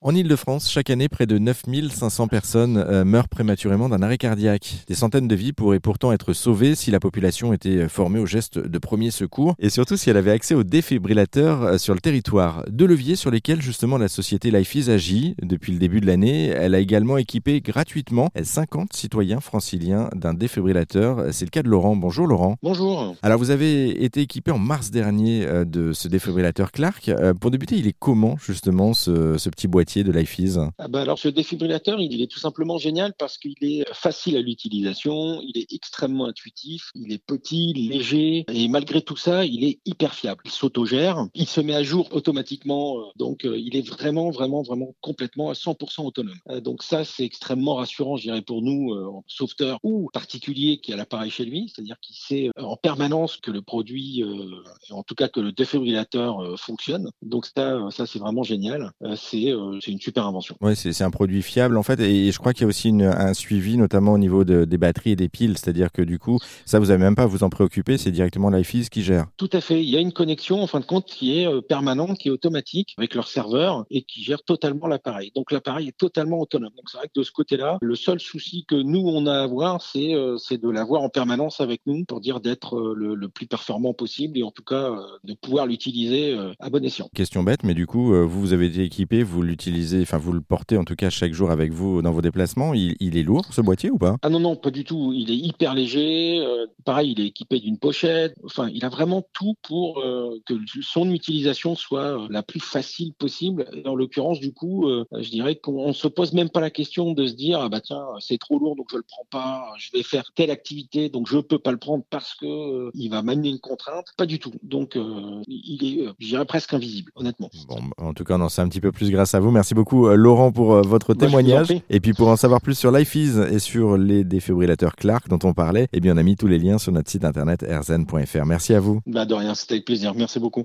En Ile-de-France, chaque année, près de 9500 personnes euh, meurent prématurément d'un arrêt cardiaque. Des centaines de vies pourraient pourtant être sauvées si la population était euh, formée aux gestes de premier secours et surtout si elle avait accès aux défibrillateurs euh, sur le territoire. Deux leviers sur lesquels justement la société Lifeis agit depuis le début de l'année. Elle a également équipé gratuitement 50 citoyens franciliens d'un défibrillateur. C'est le cas de Laurent. Bonjour Laurent. Bonjour. Alors vous avez été équipé en mars dernier de ce défibrillateur Clark. Pour débuter, il est comment justement ce, ce petit boîtier? De LifeEase ah bah Alors ce défibrillateur, il, est tout simplement génial parce qu'il est facile à l'utilisation, il est extrêmement intuitif, il est petit, léger et malgré tout ça, il est hyper fiable. Il s'autogère, il se met à jour automatiquement, euh, donc euh, il est vraiment, vraiment, vraiment complètement à 100% autonome. Euh, donc ça, c'est extrêmement rassurant, je dirais, pour nous, sauveteurs ou particuliers qui a l'appareil chez lui, c'est-à-dire qu'il sait en permanence que le produit, en tout cas que le défibrillateur fonctionne. Donc ça, ça c'est vraiment génial. c'est c'est une super invention. Oui, c'est un produit fiable en fait, et je crois qu'il y a aussi un suivi, notamment au niveau des batteries et des piles, c'est-à-dire que du coup, ça vous n'avez même pas à vous en préoccuper, c'est directement LifeEase qui gère. Tout à fait, il y a une connexion en fin de compte qui est euh, permanente, qui est automatique avec leur serveur et qui gère totalement l'appareil. Donc l'appareil est totalement autonome. Donc c'est vrai que de ce côté-là, le seul souci que nous on a à avoir, c'est euh, de l'avoir en permanence avec nous pour dire d'être euh, le, plus performant possible et en tout cas de pouvoir l'utiliser à bon escient. Question bête, mais du coup, vous vous avez été équipé, vous l'utilisez enfin vous le portez en tout cas chaque jour avec vous dans vos déplacements. Il, est lourd ce boîtier ou pas? Ah non non pas du tout. Il est hyper léger. Euh, pareil, il est équipé d'une pochette. Enfin, il a vraiment tout pour euh, que son utilisation soit euh, la plus facile possible. En l'occurrence, du coup, je dirais qu'on se pose même pas la question de se dire ah bah tiens c'est trop lourd donc je le prends pas. Je vais faire telle activité donc je peux pas le prendre parce que il va m'amener une contrainte. Pas du tout. Donc il est, je dirais presque invisible, honnêtement. Bon, en tout cas, on en sait un petit peu plus grâce à vous. Merci beaucoup euh, Laurent pour euh, votre témoignage. Et puis pour en savoir plus sur LifeEase et sur les défibrillateurs Clark dont on parlait, eh bien on a mis tous les liens sur notre site internet rzn.fr. Merci à vous. Bah de rien, c'était avec plaisir. Merci beaucoup.